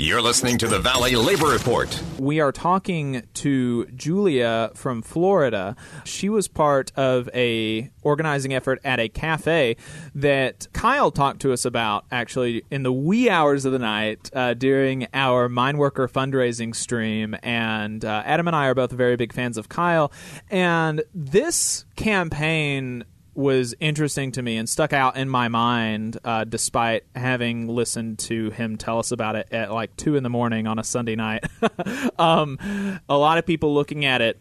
You're listening to the Valley Labor Report. We are talking to Julia from Florida. She was part of a organizing effort at a cafe that Kyle talked to us about actually in the wee hours of the night uh, during our mine worker fundraising stream. And uh, Adam and I are both very big fans of Kyle. And this campaign was interesting to me and stuck out in my mind, uh, despite having listened to him tell us about it at like two in the morning on a Sunday night. um, a lot of people looking at it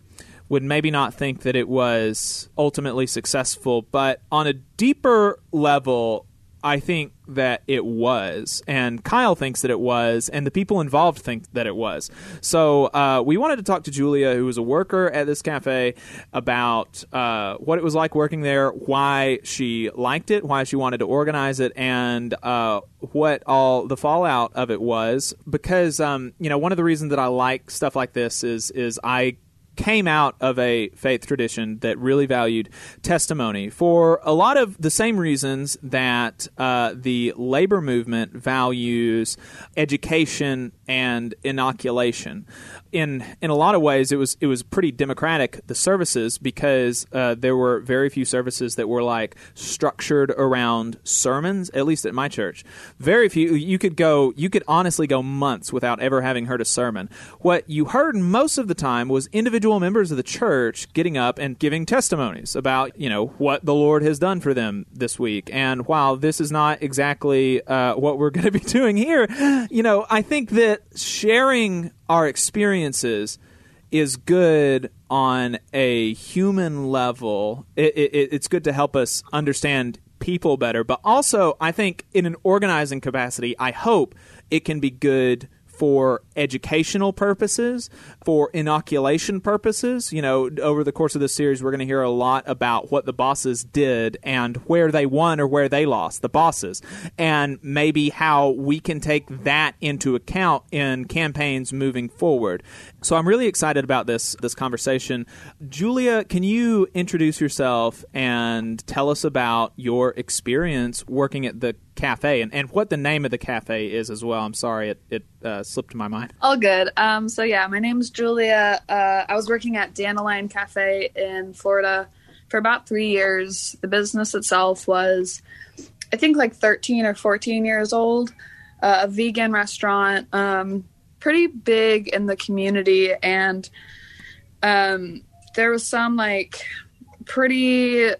would maybe not think that it was ultimately successful, but on a deeper level, I think that it was, and Kyle thinks that it was, and the people involved think that it was. So uh, we wanted to talk to Julia, who was a worker at this cafe, about uh, what it was like working there, why she liked it, why she wanted to organize it, and uh, what all the fallout of it was. Because um, you know, one of the reasons that I like stuff like this is is I came out of a faith tradition that really valued testimony for a lot of the same reasons that uh, the labor movement values education and inoculation in in a lot of ways, it was it was pretty democratic the services because uh, there were very few services that were like structured around sermons. At least at my church, very few. You could go, you could honestly go months without ever having heard a sermon. What you heard most of the time was individual members of the church getting up and giving testimonies about you know what the Lord has done for them this week. And while this is not exactly uh, what we're going to be doing here, you know, I think that sharing our experiences is good on a human level. It, it, it's good to help us understand people better, but also I think in an organizing capacity, I hope it can be good for educational purposes, for inoculation purposes. You know, over the course of this series, we're going to hear a lot about what the bosses did and where they won or where they lost, the bosses, and maybe how we can take that into account in campaigns moving forward. So I'm really excited about this this conversation. Julia, can you introduce yourself and tell us about your experience working at the cafe and, and what the name of the cafe is as well. I'm sorry, it, it uh, slipped my mind. All good. Um, so, yeah, my name's Julia. Uh, I was working at Dandelion Cafe in Florida for about three years. The business itself was, I think, like 13 or 14 years old, uh, a vegan restaurant, um, pretty big in the community. And um, there was some like pretty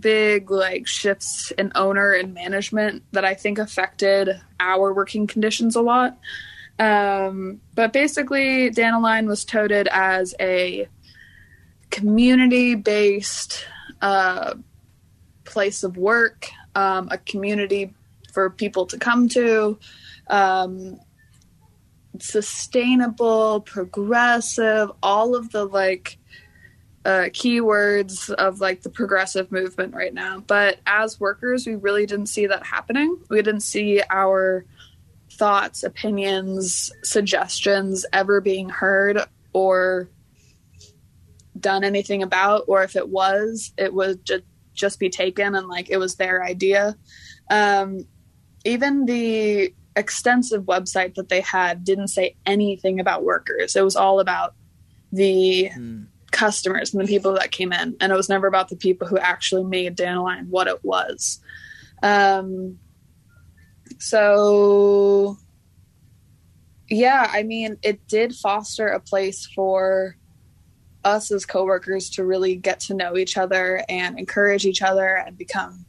big like shifts in owner and management that I think affected our working conditions a lot. Um, but basically, Dandelion was touted as a community based uh, place of work, um, a community for people to come to, um, sustainable, progressive, all of the like uh, keywords of like the progressive movement right now. But as workers, we really didn't see that happening. We didn't see our thoughts, opinions, suggestions ever being heard or done anything about, or if it was, it would ju- just be taken and like it was their idea. Um, even the extensive website that they had didn't say anything about workers. It was all about the mm customers and the people that came in. And it was never about the people who actually made dandelion what it was. Um so yeah i mean it did foster a place for us as coworkers to really get to know each other and encourage each other and become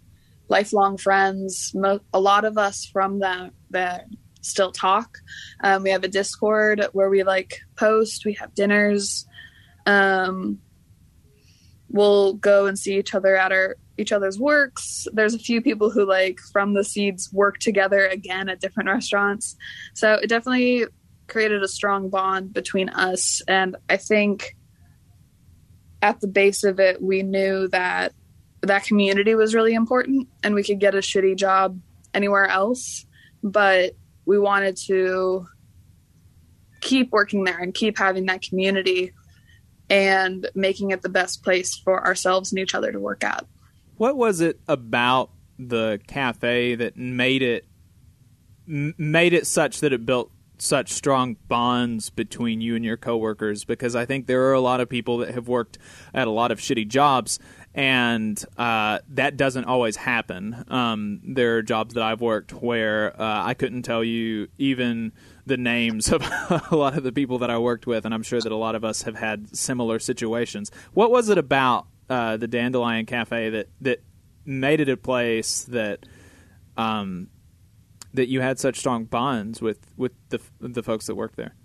lifelong friends. Mo- a lot of us from the, the still talk. Um, we have a discord where we like post we have dinners um, we'll go and see each other at our each other's works. There's a few people who like from the seeds work together again at different restaurants. So it definitely created a strong bond between us and I think at the base of it we knew that that community was really important and we could get a shitty job anywhere else, but we wanted to keep working there and keep having that community and making it the best place for ourselves and each other to work at. What was it about the cafe that made it made it such that it built such strong bonds between you and your coworkers because I think there are a lot of people that have worked at a lot of shitty jobs and uh, that doesn't always happen. Um, there are jobs that I've worked where uh, I couldn't tell you even the names of a lot of the people that I worked with, and I'm sure that a lot of us have had similar situations. What was it about uh, the Dandelion Cafe that that made it a place that um, that you had such strong bonds with with the the folks that worked there?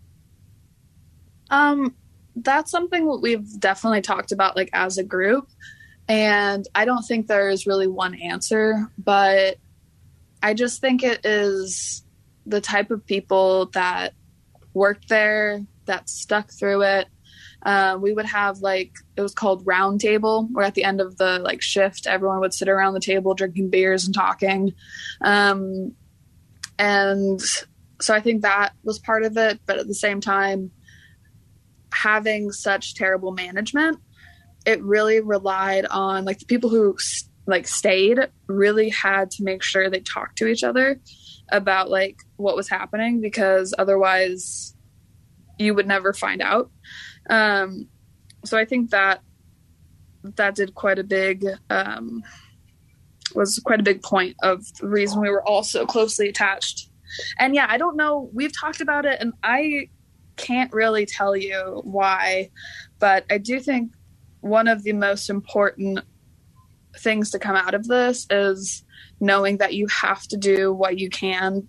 Um, that's something that we've definitely talked about, like as a group. And I don't think there is really one answer, but I just think it is the type of people that worked there, that stuck through it. Uh, we would have like it was called round table, where at the end of the like shift, everyone would sit around the table drinking beers and talking. Um, and so I think that was part of it, but at the same time, having such terrible management it really relied on like the people who like stayed really had to make sure they talked to each other about like what was happening because otherwise you would never find out. Um so i think that that did quite a big um was quite a big point of the reason we were all so closely attached. And yeah i don't know we've talked about it and i can't really tell you why but i do think one of the most important things to come out of this is knowing that you have to do what you can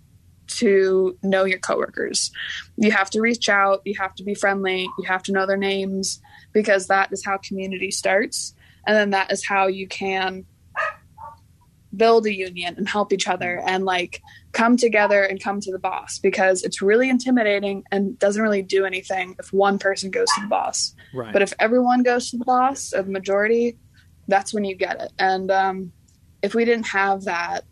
to know your coworkers. You have to reach out, you have to be friendly, you have to know their names because that is how community starts. And then that is how you can build a union and help each other and like come together and come to the boss because it's really intimidating and doesn't really do anything if one person goes to the boss. Right. But if everyone goes to the boss or the majority, that's when you get it. And um, if we didn't have that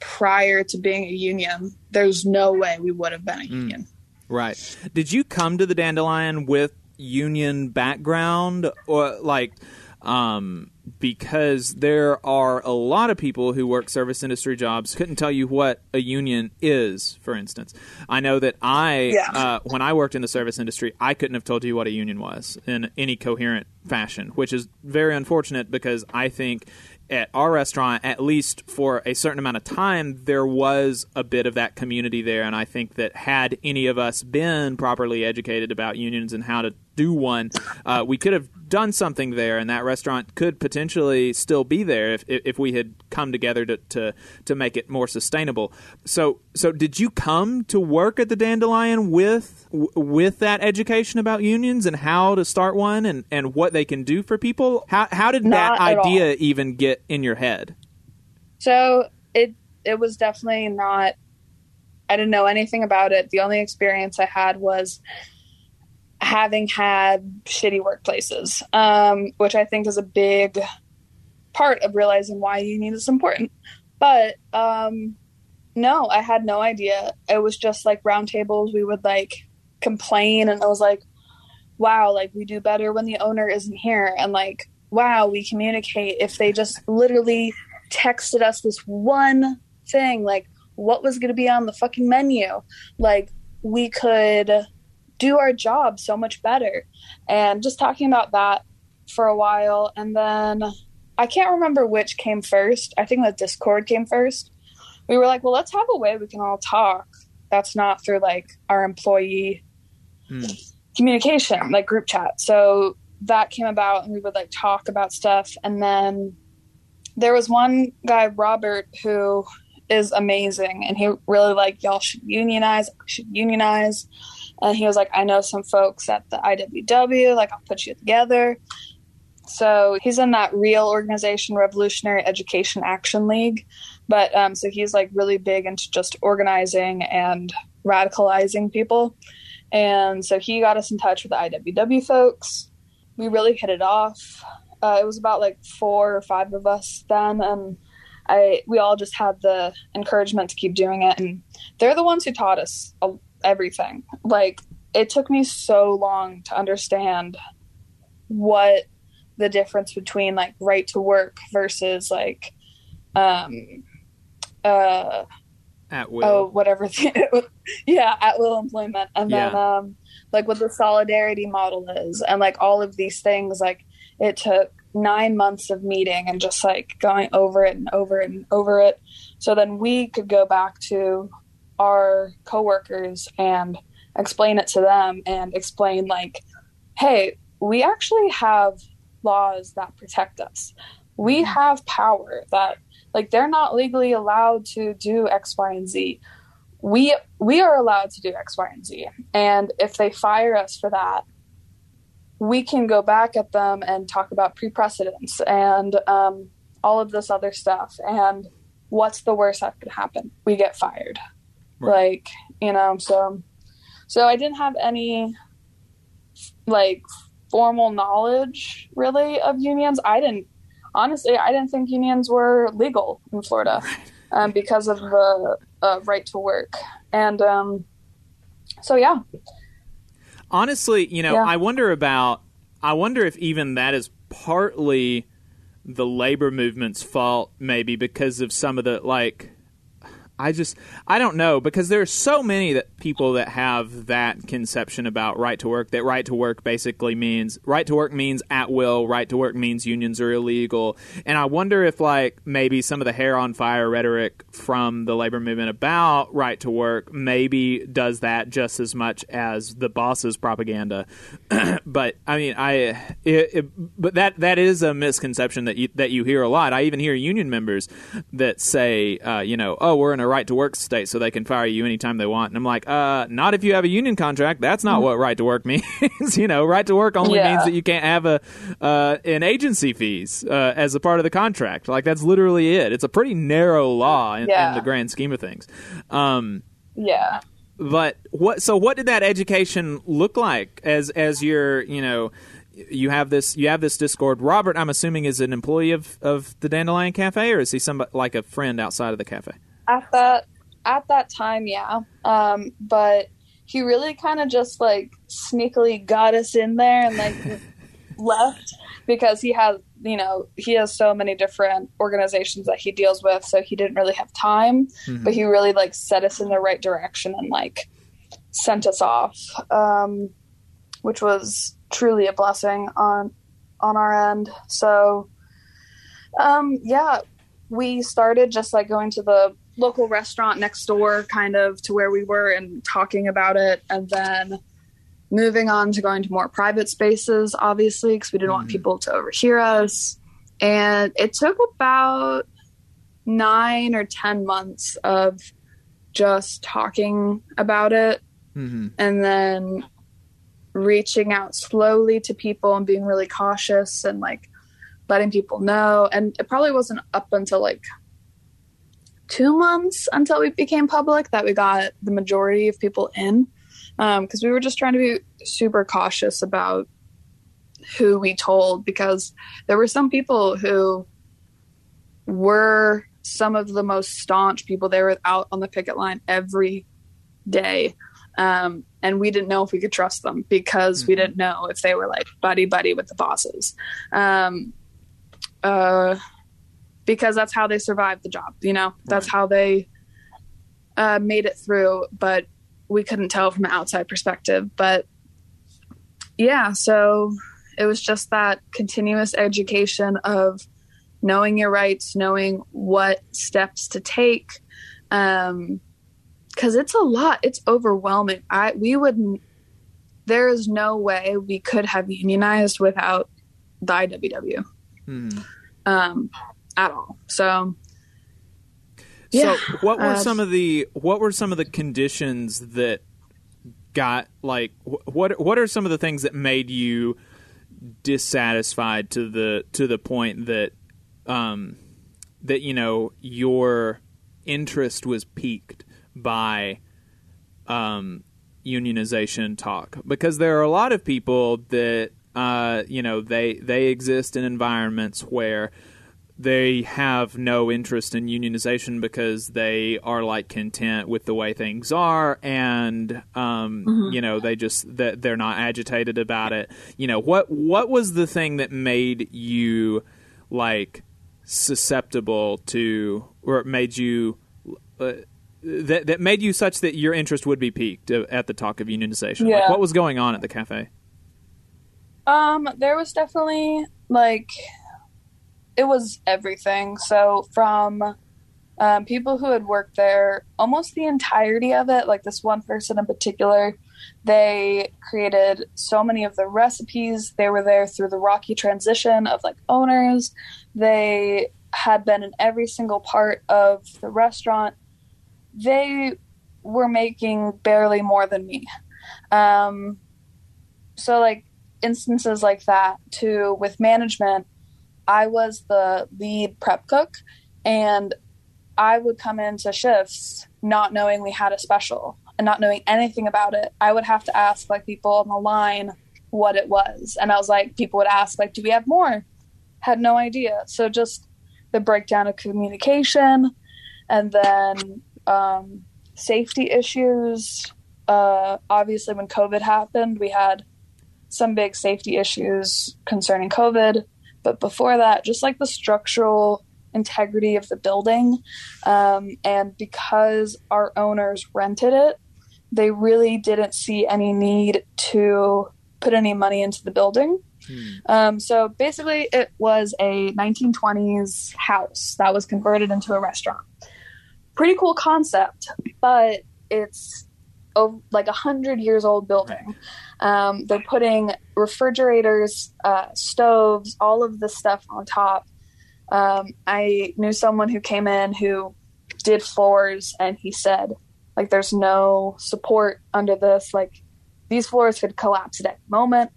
prior to being a union, there's no way we would have been a mm. union. Right. Did you come to the Dandelion with union background or like um because there are a lot of people who work service industry jobs couldn't tell you what a union is for instance i know that i yeah. uh, when i worked in the service industry i couldn't have told you what a union was in any coherent fashion which is very unfortunate because i think at our restaurant, at least for a certain amount of time, there was a bit of that community there. And I think that had any of us been properly educated about unions and how to do one, uh, we could have done something there, and that restaurant could potentially still be there if if we had come together to to, to make it more sustainable. So so did you come to work at the Dandelion with with that education about unions and how to start one and and what they can do for people? How how did Not that idea even get in your head? So it it was definitely not. I didn't know anything about it. The only experience I had was having had shitty workplaces, um, which I think is a big part of realizing why union is important. But um, no, I had no idea. It was just like roundtables. We would like complain, and I was like, wow, like we do better when the owner isn't here. And like, wow, we communicate. If they just literally texted us this one thing, like what was going to be on the fucking menu, like we could do our job so much better. And just talking about that for a while. And then I can't remember which came first. I think the Discord came first. We were like, well, let's have a way we can all talk. That's not through like our employee hmm. communication, like group chat. So that came about and we would like talk about stuff. And then there was one guy, Robert, who is amazing and he really like y'all should unionize should unionize and he was like, I know some folks at the IWW, like, I'll put you together. So he's in that real organization, Revolutionary Education Action League. But um, so he's like really big into just organizing and radicalizing people. And so he got us in touch with the IWW folks. We really hit it off. Uh, it was about like four or five of us then, and I we all just had the encouragement to keep doing it. And they're the ones who taught us a, everything. Like it took me so long to understand what the difference between like right to work versus like um uh at will. Oh, whatever. The, yeah, at will employment, and then um, like what the solidarity model is, and like all of these things. Like it took nine months of meeting and just like going over it and over it and over it, so then we could go back to our coworkers and explain it to them and explain like, hey, we actually have laws that protect us. We have power that like they're not legally allowed to do X, Y, and Z. We we are allowed to do X, Y, and Z. And if they fire us for that, we can go back at them and talk about pre-precedents and um, all of this other stuff. And what's the worst that could happen? We get fired. Right. Like you know, so so I didn't have any like formal knowledge really of unions. I didn't honestly. I didn't think unions were legal in Florida um, because of the uh, right to work, and um, so yeah, Honestly, you know, Yeah. I wonder about. I wonder if even that is partly the labor movement's fault, maybe because of some of the like. I just I don't know because there are so many that people that have that conception about right to work that right to work basically means right to work means at will right to work means unions are illegal. And I wonder if like maybe some of the hair on fire rhetoric from the labor movement about right to work maybe does that just as much as the boss's propaganda. But I mean I it, it, but that that is a misconception that you that you hear a lot. I even hear union members that say uh, you know oh we're in a right to work state so they can fire you anytime they want. And I'm like uh not if you have a union contract. That's not what right to work means you know. Right to work only Yeah. means that you can't have a uh, an agency fees uh, as a part of the contract. Like that's literally it. It's a pretty narrow law in, in the grand scheme of things. Um yeah. but what so what did that education look like as as you're you know you have this you have this discord. Robert i'm assuming is an employee of of the dandelion cafe or is he some like a friend outside of the cafe at that at that time yeah. Um but he really kind of just like sneakily got us in there and like left because he has you know he has so many different organizations that he deals with so he didn't really have time. But he really like set us in the right direction and like sent us off um which was truly a blessing on on our end. So um yeah we started just like going to the local restaurant next door kind of to where we were and talking about it. And then moving on to going to more private spaces obviously because we didn't want people to overhear us. And it took about nine or ten months of just talking about it mm-hmm. and then reaching out slowly to people and being really cautious and like letting people know. And it probably wasn't up until like two months until we became public that we got the majority of people in because we were just trying to be super cautious about who we told because there were some people who were some of the most staunch people. They were out on the picket line every day um, and we didn't know if we could trust them because we didn't know if they were like buddy buddy with the bosses. Um, uh, because that's how they survived the job you know? That's how they uh, made it through but we couldn't tell from an outside perspective. But yeah so it was just that continuous education of knowing your rights knowing what steps to take um because it's a lot. It's overwhelming. I we wouldn't there is no way we could have unionized without the iww Mhm. um at all. So yeah. So, what were uh, some of the what were some of the conditions that got like what what are some of the things that made you dissatisfied to the to the point that um that you know your interest was piqued by um unionization talk? Because there are a lot of people that uh you know they they exist in environments where they have no interest in unionization because they are like content with the way things are and um, you know they just that they're not agitated about it you know what what was the thing that made you like susceptible to or made you uh, that that made you such that your interest would be piqued at the talk of unionization? Yeah. Like, what was going on at the cafe? Um, there was definitely like it was everything. So from um, people who had worked there almost the entirety of it, like this one person in particular, they created so many of the recipes. They were there through the rocky transition of like owners. They had been in every single part of the restaurant. They were making barely more than me. Um, so like instances like that too with management i was the lead prep cook and i would come into shifts not knowing we had a special and not knowing anything about it. I would have to ask like people on the line what it was and i was like people would ask like do we have more? Had no idea. So just the breakdown of communication and then um, safety issues. Uh, obviously when covid happened we had some big safety issues concerning COVID. But before that, just like the structural integrity of the building. Um, and because our owners rented it, they really didn't see any need to put any money into the building. Um, so basically, it was a 1920s house that was converted into a restaurant. Pretty cool concept, but it's oh, like a hundred years old building. Um, they're putting refrigerators, uh, stoves, all of the stuff on top. Um, I knew someone who came in who did floors, and he said, like, there's no support under this. Like, these floors could collapse at any moment.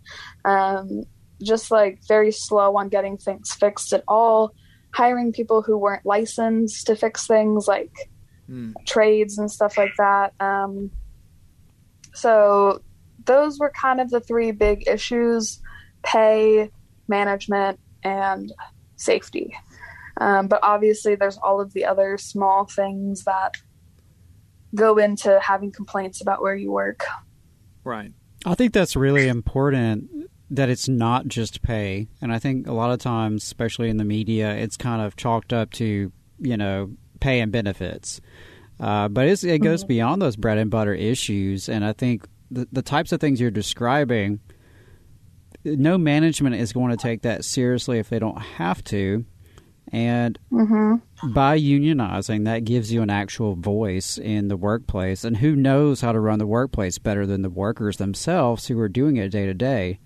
Um, just like very slow on getting things fixed at all. Hiring people who weren't licensed to fix things, like trades and stuff like that. Um, so those were kind of the three big issues pay, management, and safety. Um, but obviously, there's all of the other small things that go into having complaints about where you work. Right. I think that's really important that it's not just pay. And I think a lot of times, especially in the media, it's kind of chalked up to, you know, pay and benefits. Uh, but it's, it goes beyond those bread and butter issues. And I think the, the types of things you're describing, no management is going to take that seriously if they don't have to. And by unionizing, that gives you an actual voice in the workplace. And who knows how to run the workplace better than the workers themselves who are doing it day to day?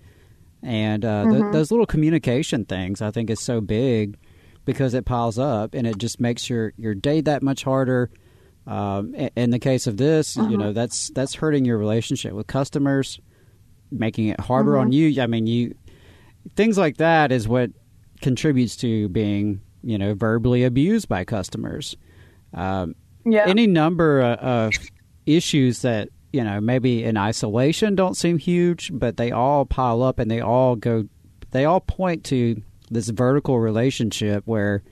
And uh, th- those little communication things, I think, is so big because it piles up and it just makes your, your day that much harder. Um, in the case of this, you know, that's that's hurting your relationship with customers, making it harder on you. I mean, you things like that is what contributes to being, you know, verbally abused by customers. Um, Yeah. any number of issues that you know maybe in isolation don't seem huge, but they all pile up and they all go, they all point to this vertical relationship where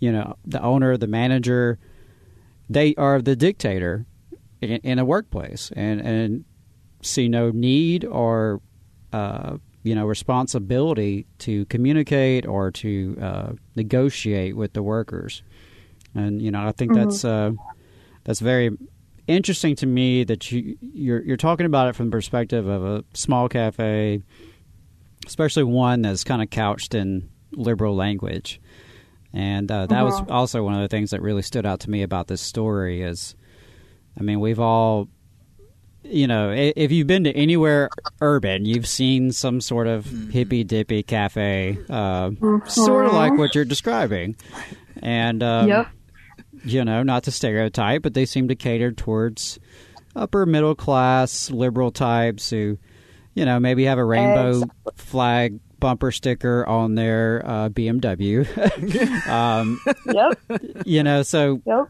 you know the owner, the manager, they are the dictator in, in a workplace and and see no need or uh, you know responsibility to communicate or to uh, negotiate with the workers. And you know I think that's uh, that's very interesting to me that you you're you're talking about it from the perspective of a small cafe, especially one that's kind of couched in liberal language, and uh, that was also one of the things that really stood out to me about this story. Is, I mean, we've all. You know, if you've been to anywhere urban, you've seen some sort of hippy dippy cafe, uh, sort of like what you're describing. And um, Yep. you know, not to stereotype, but they seem to cater towards upper middle class liberal types who, you know, maybe have a rainbow flag bumper sticker on their uh, BMW. um, Yep. you know, so Yep.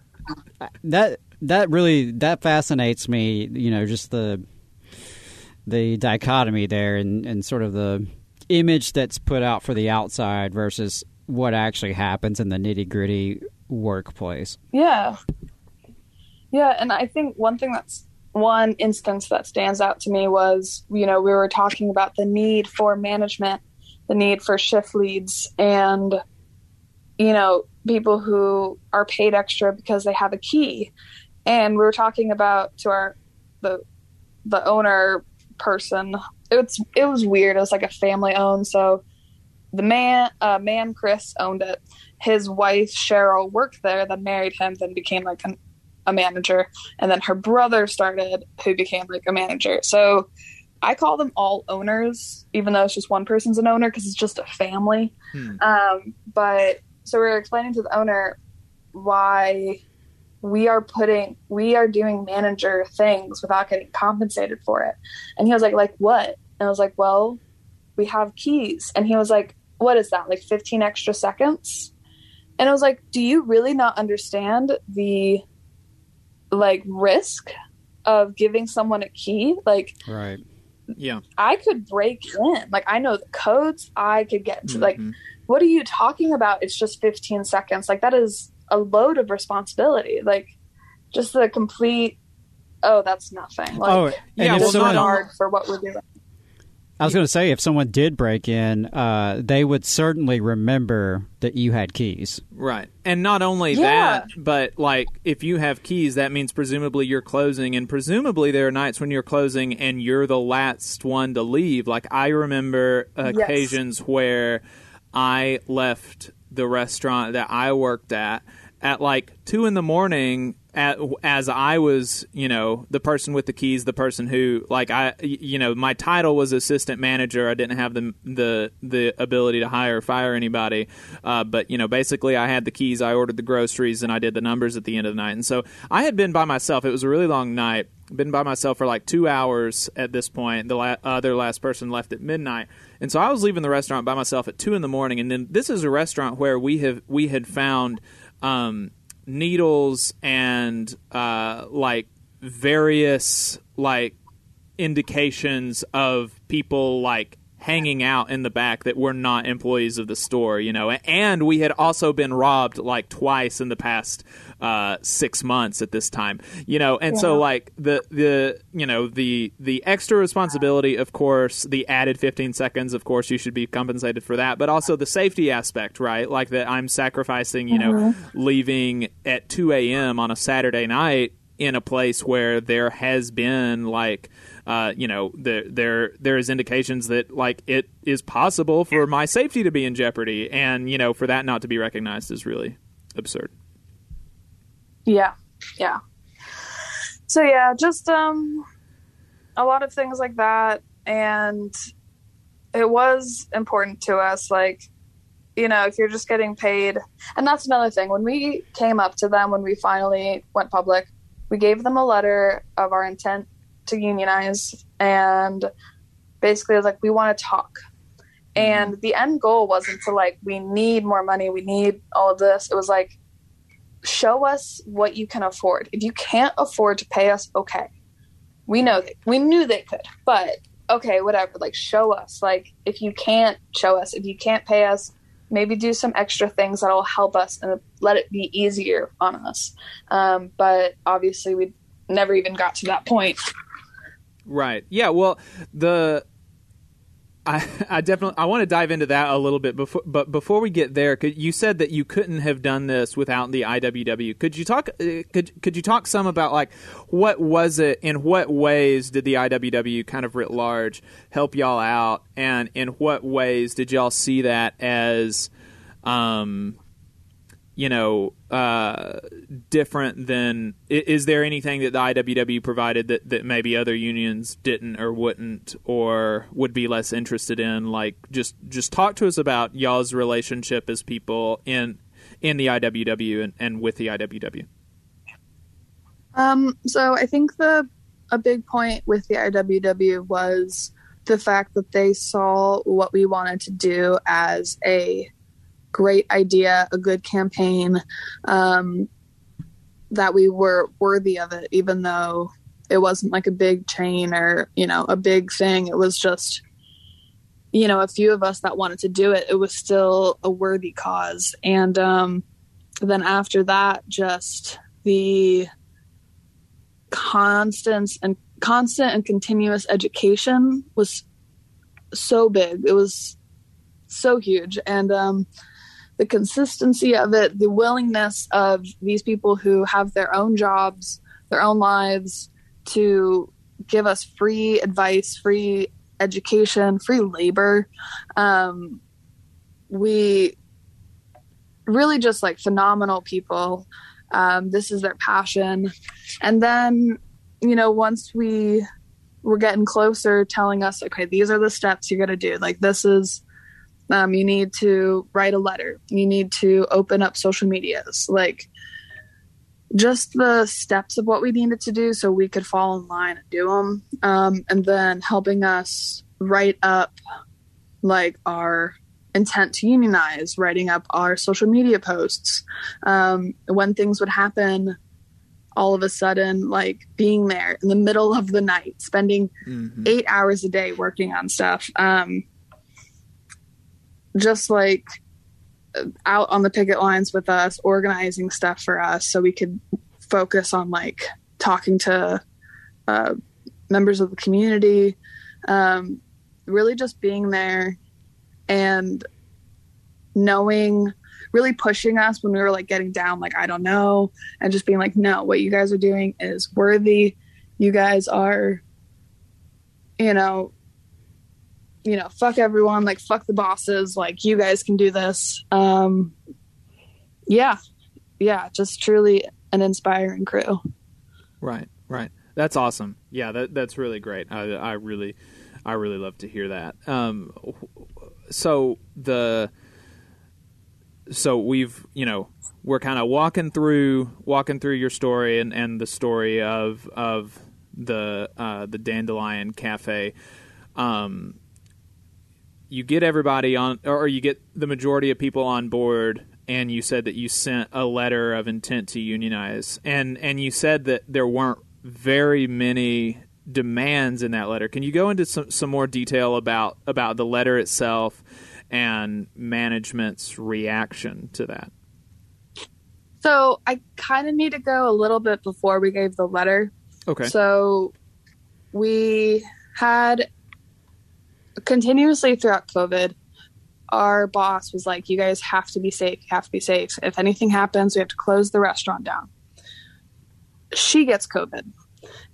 that that really that fascinates me. You know, just the the dichotomy there and, and sort of the image that's put out for the outside versus what actually happens in the nitty gritty workplace. Yeah. Yeah, and I think one thing that's one instance that stands out to me was, you know, we were talking about the need for management, the need for shift leads, and, you know, people who are paid extra because they have a key. and we were talking about to our the the owner person. It's it was weird. It was like a family owned. So the man uh, man Chris owned it. His wife Cheryl worked there, then married him, then became like an, a manager, and then her brother started, who became like a manager. So I call them all owners, even though it's just one person's an owner because it's just a family. Hmm. Um, but so we are explaining to the owner why we are putting we are doing manager things without getting compensated for it and he was like like what and i was like well we have keys and he was like what is that like 15 extra seconds and i was like do you really not understand the like risk of giving someone a key like Right. Yeah. i could break in. Like i know the codes. I could get into like Mhm. what are you talking about? It's just 15 seconds. Like that is a load of responsibility. Like just the complete oh that's nothing. Like oh, and yeah, if well, not disregard for what we're doing I was going to say, if someone did break in, uh, they would certainly remember that you had keys. Right. And not only Yeah. that, but like if you have keys, that means presumably you're closing and presumably there are nights when you're closing and you're the last one to leave. Like I remember occasions where I left the restaurant that I worked at at like two in the morning at, as I was, you know, the person with the keys, the person who, like, I, you know, my title was assistant manager. I didn't have the the the ability to hire or fire anybody, uh, but you know, basically, I had the keys. I ordered the groceries and I did the numbers at the end of the night. And so I had been by myself. It was a really long night. Been by myself for like two hours at this point. The la- other last person left at midnight, and so I was leaving the restaurant by myself at two in the morning. And then this is a restaurant where we have we had found. Um, needles and uh, like various like indications of people like hanging out in the back that were not employees of the store, you know, and we had also been robbed like twice in the past uh, six months at this time, you know, and so like the the you know the the extra responsibility, of course, the added 15 seconds, of course, you should be compensated for that, but also the safety aspect, right? Like that I'm sacrificing, you know, leaving at 2 a.m. on a Saturday night in a place where there has been like uh, you know there there there is indications that like it is possible for my safety to be in jeopardy and you know for that not to be recognized is really absurd Yeah, yeah. So yeah, just um, a lot of things like that, and it was important to us. Like, you know, if you're just getting paid, and that's another thing. When we came up to them, when we finally went public, we gave them a letter of our intent to unionize, and basically, it was like we want to talk. And the end goal wasn't to like we need more money, we need all of this. It was like show us what you can afford. If you can't afford to pay us, okay. We know that we knew they could, but okay, whatever. Like show us. Like if you can't show us, if you can't pay us, maybe do some extra things that'll help us and let it be easier on us. Um, but obviously, we never even got to that point. Right. Yeah. Well, the I I definitely I want to dive into that a little bit before, but before we get there, could, you said that you couldn't have done this without the IWW. Could you talk? uh, Could could you talk some about like what was it? In what ways did the IWW kind of writ large help y'all out, and in what ways did y'all see that as, um, you know, uh, different than? Is there anything that the IWW provided that, that maybe other unions didn't or wouldn't or would be less interested in? Like, just just talk to us about y'all's relationship as people in in the IWW and, and with the IWW. Um, so I think the a big point with the IWW was the fact that they saw what we wanted to do as a great idea, a good campaign, um, that we were worthy of it, even though it wasn't like a big chain or you know a big thing. It was just you know a few of us that wanted to do it. It was still a worthy cause, and um, then after that, just the constant and constant and continuous education was so big. It was so huge, and um, the consistency of it, the willingness of these people who have their own jobs, their own lives to give us free advice, free education, free labor. Um, we really just like phenomenal people. Um, this is their passion. And then, you know, once we were getting closer, telling us, okay, these are the steps you're going to do. Like, this is, um, you need to write a letter, you need to open up social medias. Like, just the steps of what we needed to do so we could fall in line and do them. Um, and then helping us write up like our intent to unionize, writing up our social media posts. Um, when things would happen, all of a sudden, like being there in the middle of the night, spending mm-hmm. eight hours a day working on stuff. Um, just like out on the picket lines with us, organizing stuff for us so we could focus on like talking to uh, members of the community, um, really just being there and knowing really pushing us when we were like getting down like i don't know and just being like no what you guys are doing is worthy. You guys are you know you know fuck everyone like fuck the bosses like you guys can do this. Um yeah. Yeah just truly an inspiring crew. Right right. That's awesome. Yeah that that's really great. I i really i really love to hear that. Um so the so we've you know we're kind of walking through walking through your story and, and the story of of the uh, the dandelion cafe. Um, you get everybody on or you get the majority of people on board and you said that you sent a letter of intent to unionize and and you said that there weren't very many demands in that letter can you go into some, some more detail about about the letter itself and management's reaction to that? So I kind of need to go a little bit before we gave the letter. Okay. So we had continuously throughout COVID, our boss was like, "You guys have to be safe. You have to be safe. If anything happens, we have to close the restaurant down." She gets COVID,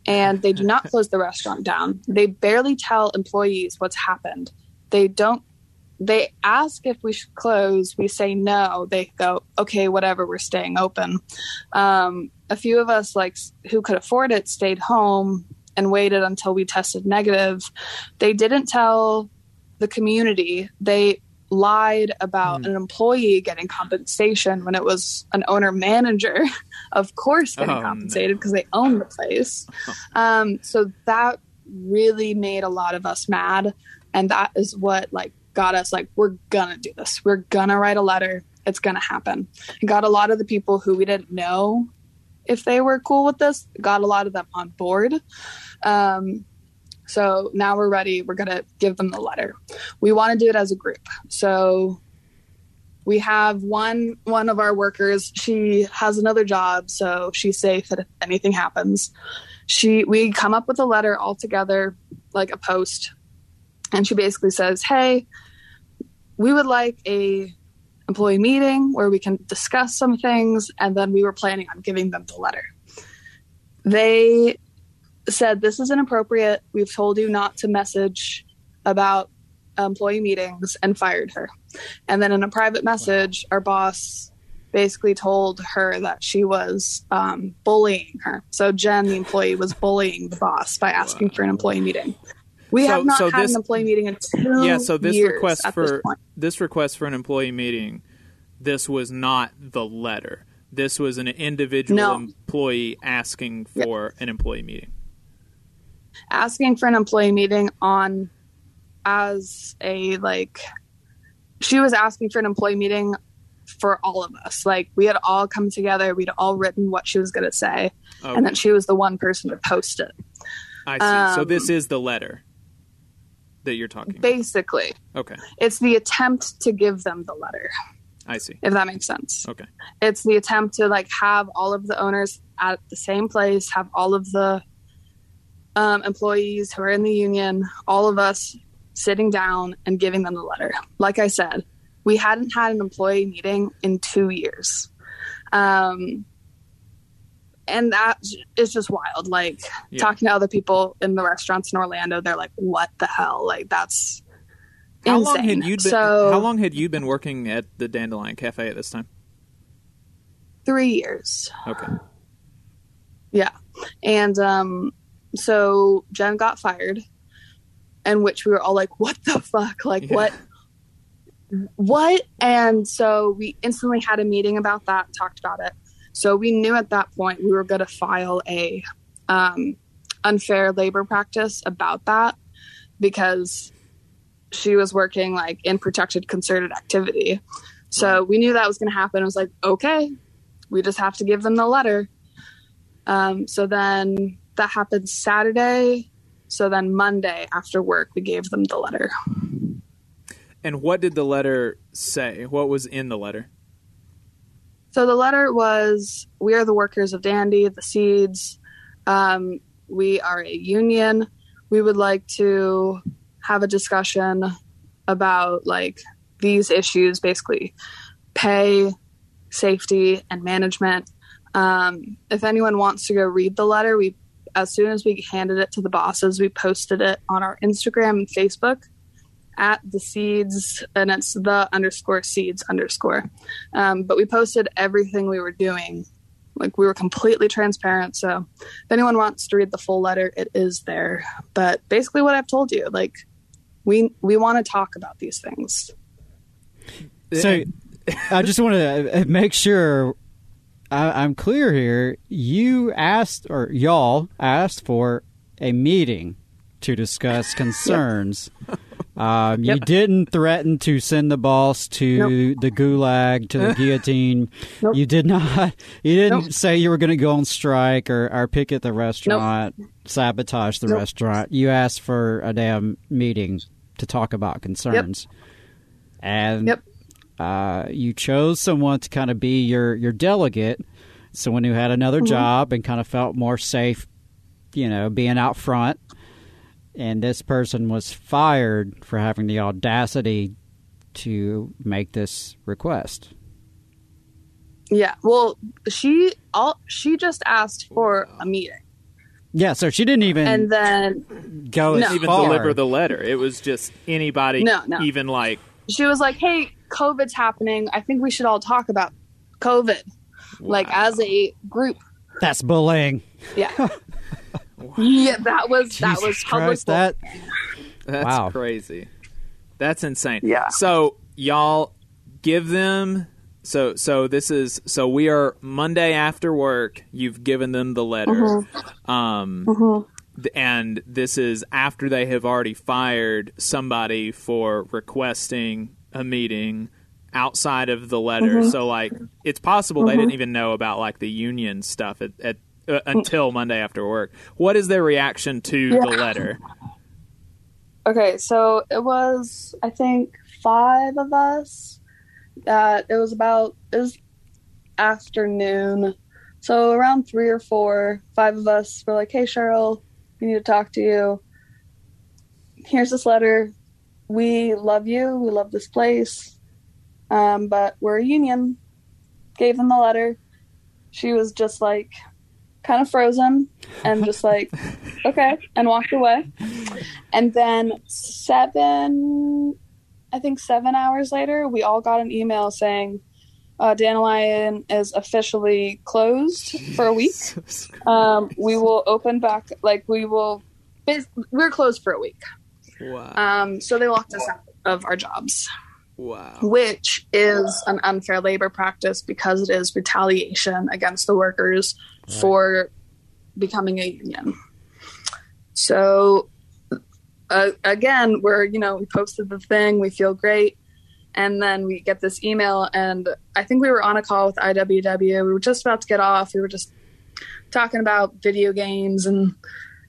and they do not close the restaurant down. They barely tell employees what's happened. They don't they ask if we should close. We say no. They go, okay, whatever. We're staying open. Um, a few of us, like who could afford it, stayed home and waited until we tested negative. They didn't tell the community. They lied about mm. an employee getting compensation when it was an owner manager, of course, getting oh, compensated because no. they own the place. Um, so that really made a lot of us mad. And that is what like got us like, we're gonna do this. We're gonna write a letter. It's gonna happen. got a lot of the people who we didn't know if they were cool with this, got a lot of them on board. Um, so now we're ready. We're gonna give them the letter. We want to do it as a group. So we have one one of our workers. She has another job, so she's safe if anything happens. She we come up with a letter all together, like a post, and she basically says, "Hey, we would like a employee meeting where we can discuss some things and then we were planning on giving them the letter they said this is inappropriate we've told you not to message about employee meetings and fired her and then in a private message our boss basically told her that she was um, bullying her so jen the employee was bullying the boss by asking wow. for an employee meeting we so, have not so had this, an employee meeting in two Yeah, so this request for this, this request for an employee meeting, this was not the letter. This was an individual no. employee asking for an employee meeting. Asking for an employee meeting on as a like she was asking for an employee meeting for all of us. Like we had all come together, we'd all written what she was going to say, okay. and then she was the one person to post it. I see. Um, so this um, is the letter that you're talking basically about. okay it's the attempt to give them the letter i see if that makes sense okay it's the attempt to like have all of the owners at the same place have all of the um, employees who are in the union all of us sitting down and giving them the letter like i said we hadn't had an employee meeting in two years um, and that is just wild. Like Yeah. talking to other people in the restaurants in Orlando, they're like, "What the hell?" Like that's How long insane. had you been? So how long had you been working at the Dandelion Cafe at this time? three years. Okay. Yeah. And um so Jen got fired and which we were all like, What the fuck? Like Yeah. what what? And so we instantly had a meeting about that talked about it. So we knew at that point we were gonna file a um unfair labor practice about that because she was working like in protected concerted activity. So we knew that was gonna happen. It was like, okay, we just have to give them the letter. Um, so then that happened Saturday. So then Monday after work, we gave them the letter. And what did the letter say? What was in the letter? So the letter was We are the workers of Dandy, the seeds. Um, we are a union. We would like to have a discussion about like these issues basically pay, safety, and management. Um, if anyone wants to go read the letter, we as soon as we handed it to the bosses, we posted it on our Instagram and Facebook at the seeds, and it's the underscore seeds underscore. Um, but we posted everything we were doing. Like we were completely transparent. So if anyone wants to read the full letter, it is there. But basically, what I've told you, like we we want to talk about these things. So I just want to make sure I, I'm clear here. You asked, or y'all asked for a meeting to discuss concerns. Um, You Yep. didn't threaten to send the boss to the gulag, to the guillotine. Nope. You did not. You didn't Nope. say you were going to go on strike or, or picket the restaurant, sabotage the Nope. restaurant. You asked for a damn meeting to talk about concerns. And Yep. Uh, you chose someone to kind of be your, your delegate, someone who had another job and kind of felt more safe, you know, being out front. And this person was fired for having the audacity to make this request. Yeah. Well, she all she just asked for a meeting, Yeah, so she didn't even and then go No. as even far. deliver the letter. It was just anybody, No, no. even like she was like, "Hey, COVID's happening. I think we should all talk about COVID, like as a group." That's bullying. Yeah. yeah, that was that Jesus was public. Christ, that That's Wow. crazy. That's insane. Yeah. So y'all give them so so this is so we are Monday after work. You've given them the letter. Mm-hmm. Um th- and this is after they have already fired somebody for requesting a meeting outside of the letter. Mm-hmm. So like it's possible they didn't even know about like the union stuff at, at uh, until Monday after work. What is their reaction to the letter? Okay, so it was I think five of us. That it was about it was afternoon, so around three or four, five of us were like, "Hey, Cheryl, we need to talk to you. Here's this letter. We love you. We love this place, um, but we're a union." Gave them the letter. She was just like, kind of frozen, and just like, okay, and walked away. And then seven, I think seven hours later, we all got an email saying uh, Dandelion is officially closed for a week. Um, we will open back, like we will. We're closed for a week. Wow. Um, so they locked us out of our jobs, Wow. which is an unfair labor practice because it is retaliation against the workers for becoming a union. So uh, again, we're you know we posted the thing, we feel great, and then we get this email, and I think we were on a call with IWW. We were just about to get off. We were just talking about video games and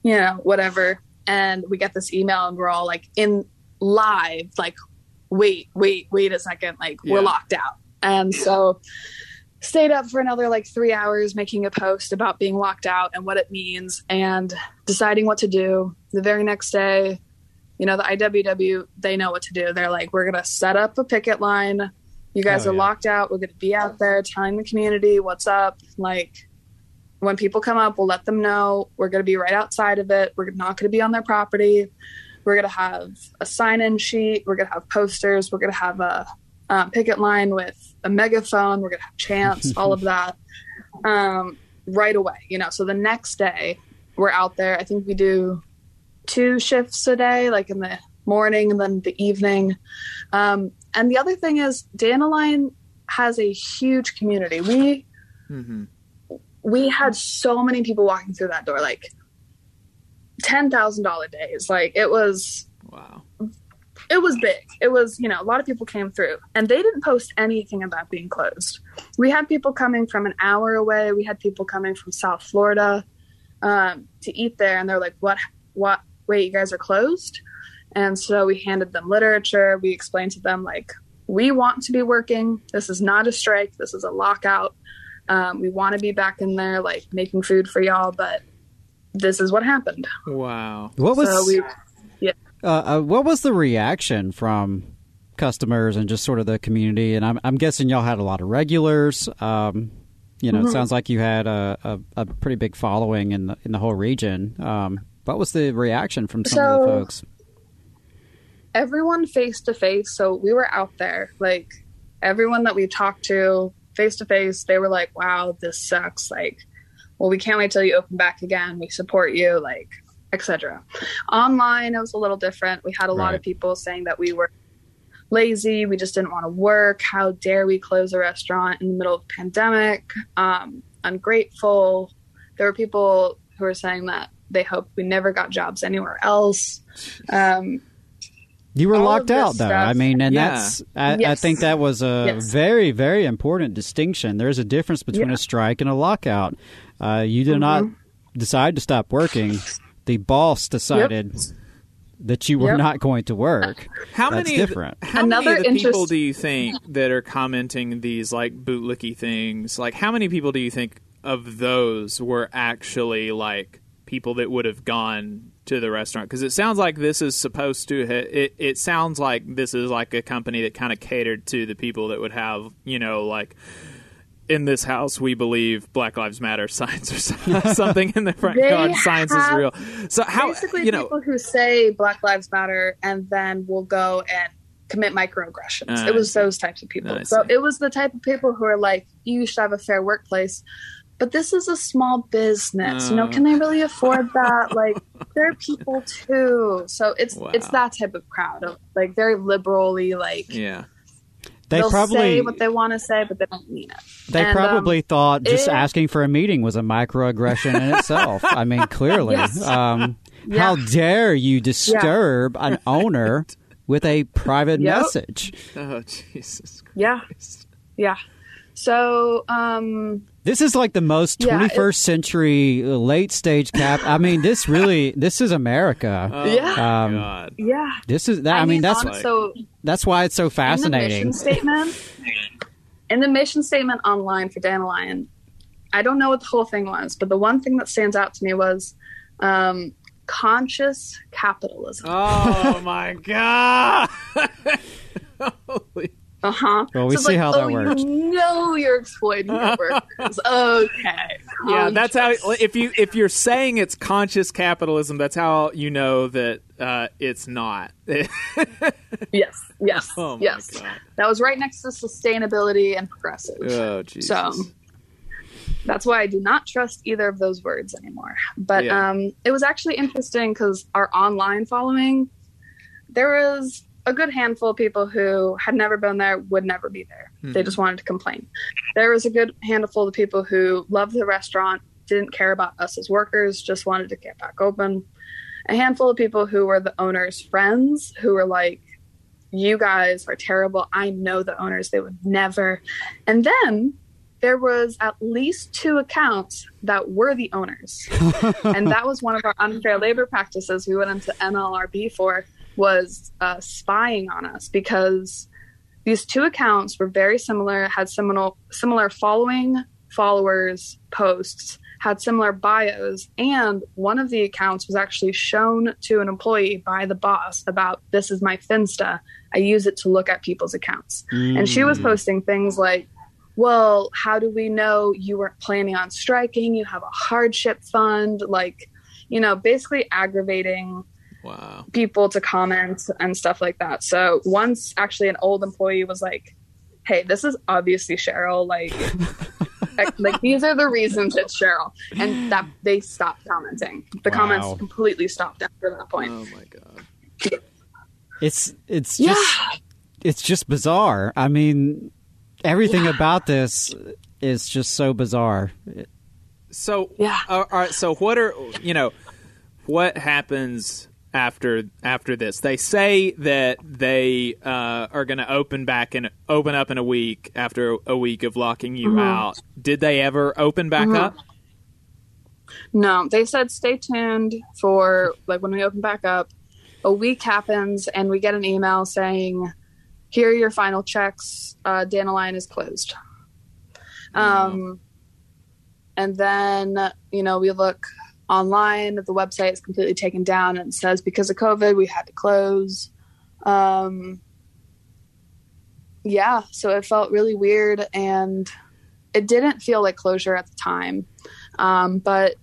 you know whatever, and we get this email, and we're all like in live, like wait, wait, wait a second, like we're locked out, and so stayed up for another like three hours making a post about being locked out and what it means and deciding what to do. The very next day you know the iww they know what to do. They're like we're gonna set up a picket line. You guys Oh, are yeah. locked out. We're gonna be out there telling the community what's up. Like when people come up, we'll let them know we're going to be right outside of it. We're not going to be on their property. We're going to have a sign in sheet. We're going to have posters. We're going to have a um, picket line with a megaphone. We're going to have chants, all of that um, right away. You know, so the next day we're out there. I think we do two shifts a day, like in the morning and then the evening. Um, and the other thing is, Dandelion has a huge community. We Mm-hmm. We had so many people walking through that door, like ten thousand dollar days. Like it was Wow. it was big. It was, you know, a lot of people came through and they didn't post anything about being closed. We had people coming from an hour away. We had people coming from South Florida um, to eat there. And they're like, what, what, wait, you guys are closed? And so we handed them literature. We explained to them, like, we want to be working. This is not a strike. This is a lockout. Um, we want to be back in there, like, making food for y'all, but this is what happened. Wow. What was so we, uh, uh, what was the reaction from customers and just sort of the community? And I'm, I'm guessing y'all had a lot of regulars. Um, you know, it sounds like you had a, a, a pretty big following in the in the whole region. Um, what was the reaction from some of the folks? everyone face to face. So we were out there, like everyone that we talked to face to face, they were like, wow, this sucks. Like, well, we can't wait till you open back again. We support you, like, etc. Online, it was a little different. We had a lot of people saying that we were lazy. We just didn't want to work. How dare we close a restaurant in the middle of a pandemic? Um, ungrateful. There were people who were saying that they hoped we never got jobs anywhere else. Um, You were all locked out, though. stuff- I mean, and Yeah. that's I, I think that was a Yes. very, very important distinction. There's a difference between Yeah. a strike and a lockout. Uh, you did not Mm-hmm. decide to stop working. The boss decided that you were Yep. not going to work. How That's many? of the- different. how Another many of the people do you think that are commenting these like bootlicky things? Like, how many people do you think of those were actually like people that would have gone to the restaurant? Because it sounds like this is supposed to. Ha- it it sounds like this is like a company that kind of catered to the people that would have you know like. In this house, we believe Black Lives Matter signs or something in the front yard. Science is real. So how basically you know? people who say Black Lives Matter and then will go and commit microaggressions. Ah, it was those types of people. I so it was the type of people who are like, you should have a fair workplace. But this is a small business. you know, Uh. can they really afford that? like, they're people too. So it's Wow. it's that type of crowd of like very liberally like yeah. They will probably say what they want to say, but they don't mean it. They And, probably um, thought just it- asking for a meeting was a microaggression in itself. I mean, clearly. Yes. Um, Yeah. How dare you disturb an owner with a private Yep. message? Oh Jesus. Yeah. Yeah. So, um, This is like the most Yeah, 21st century uh, late stage cap. I mean, this really, this is America. Oh, Yeah. Um, God. yeah. This is that. I, mean, that's on- so that's why it's so fascinating. in fascinating. the mission statement, in the mission statement online for Dandelion, I don't know what the whole thing was, but the one thing that stands out to me was um, conscious capitalism. Oh my God. Holy. Uh huh. Well, we see how that oh, works. You know you're exploiting your workers. Okay. Yeah, that's how. If you if you're saying it's conscious capitalism, that's how you know that uh, it's not. Yes. Yes. Oh, yes. God. That was right next to sustainability and progressive. oh Jesus. So that's why I do not trust either of those words anymore. But Yeah. um, it was actually interesting because our online following, there was a good handful of people who had never been there, would never be there. They hmm. just wanted to complain. There was a good handful of people who loved the restaurant, didn't care about us as workers, just wanted to get back open. A handful of people who were the owner's friends who were like, you guys are terrible. I know the owners, they would never. And then there was at least two accounts that were the owners. and that was one of our unfair labor practices we went into NLRB for was uh, spying on us because these two accounts were very similar, had similar similar following, followers, posts, had similar bios, and one of the accounts was actually shown to an employee by the boss about this is my Finsta. I use it to look at people's accounts. And she was posting things like well, how do we know you weren't planning on striking? You have a hardship fund. Like, you know, basically aggravating Wow. people to comment and stuff like that. So once actually an old employee was like, "Hey, this is obviously Cheryl. Like, like, like, these are the reasons it's Cheryl," and that they stopped commenting. The Wow. comments completely stopped after that point. Oh my god. It's it's yeah, just it's just bizarre. I mean, everything about this is just so bizarre. So Yeah. Uh, all right. So what are you know? What happens after after this? They say that they uh, are going to open back and open up in a week after a week of locking you Mm-hmm. out. Did they ever open back up? no, they said stay tuned for like when we open back up. A week happens, and we get an email saying, "Here are your final checks. Uh, Dandelion is closed." Um, and then you know we look online. The website is completely taken down, and says because of COVID we had to close. Um, yeah, so it felt really weird, and it didn't feel like closure at the time. Um, but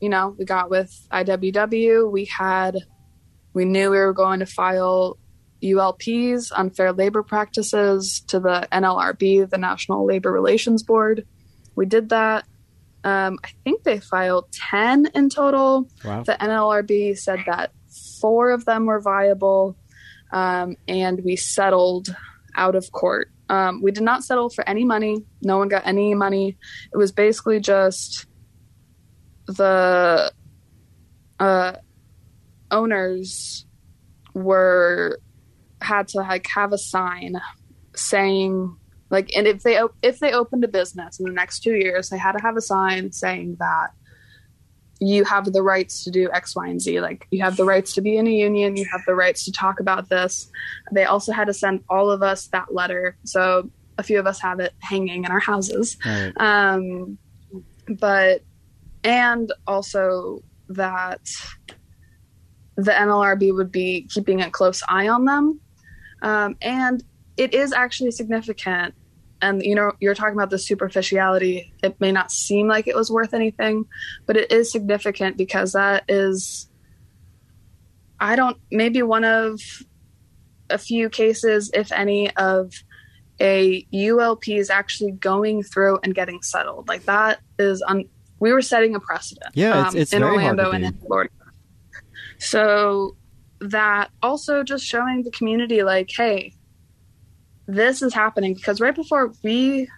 you know, we got with IWW. We had, we knew we were going to file ULPs, unfair labor practices, to the NLRB, the National Labor Relations Board. We did that. Um, I think they filed 10 in total. Wow. The NLRB said that four of them were viable, um, and we settled out of court. Um, we did not settle for any money. No one got any money. It was basically just the uh, owners were had to like have a sign saying like and if they op- if they opened a business in the next two years they had to have a sign saying that you have the rights to do x y and z like you have the rights to be in a union you have the rights to talk about this they also had to send all of us that letter so a few of us have it hanging in our houses Right. um, but and also that the NLRB would be keeping a close eye on them, um, and it is actually significant. And you know, you're talking about the superficiality. It may not seem like it was worth anything, but it is significant because that is, I don't, maybe one of a few cases, if any, of a ULP is actually going through and getting settled. Like that is un- we were setting a precedent. Yeah, it's- um, it's in very hard Orlando and in Florida. So that also just showing the community like, hey, this is happening because right before we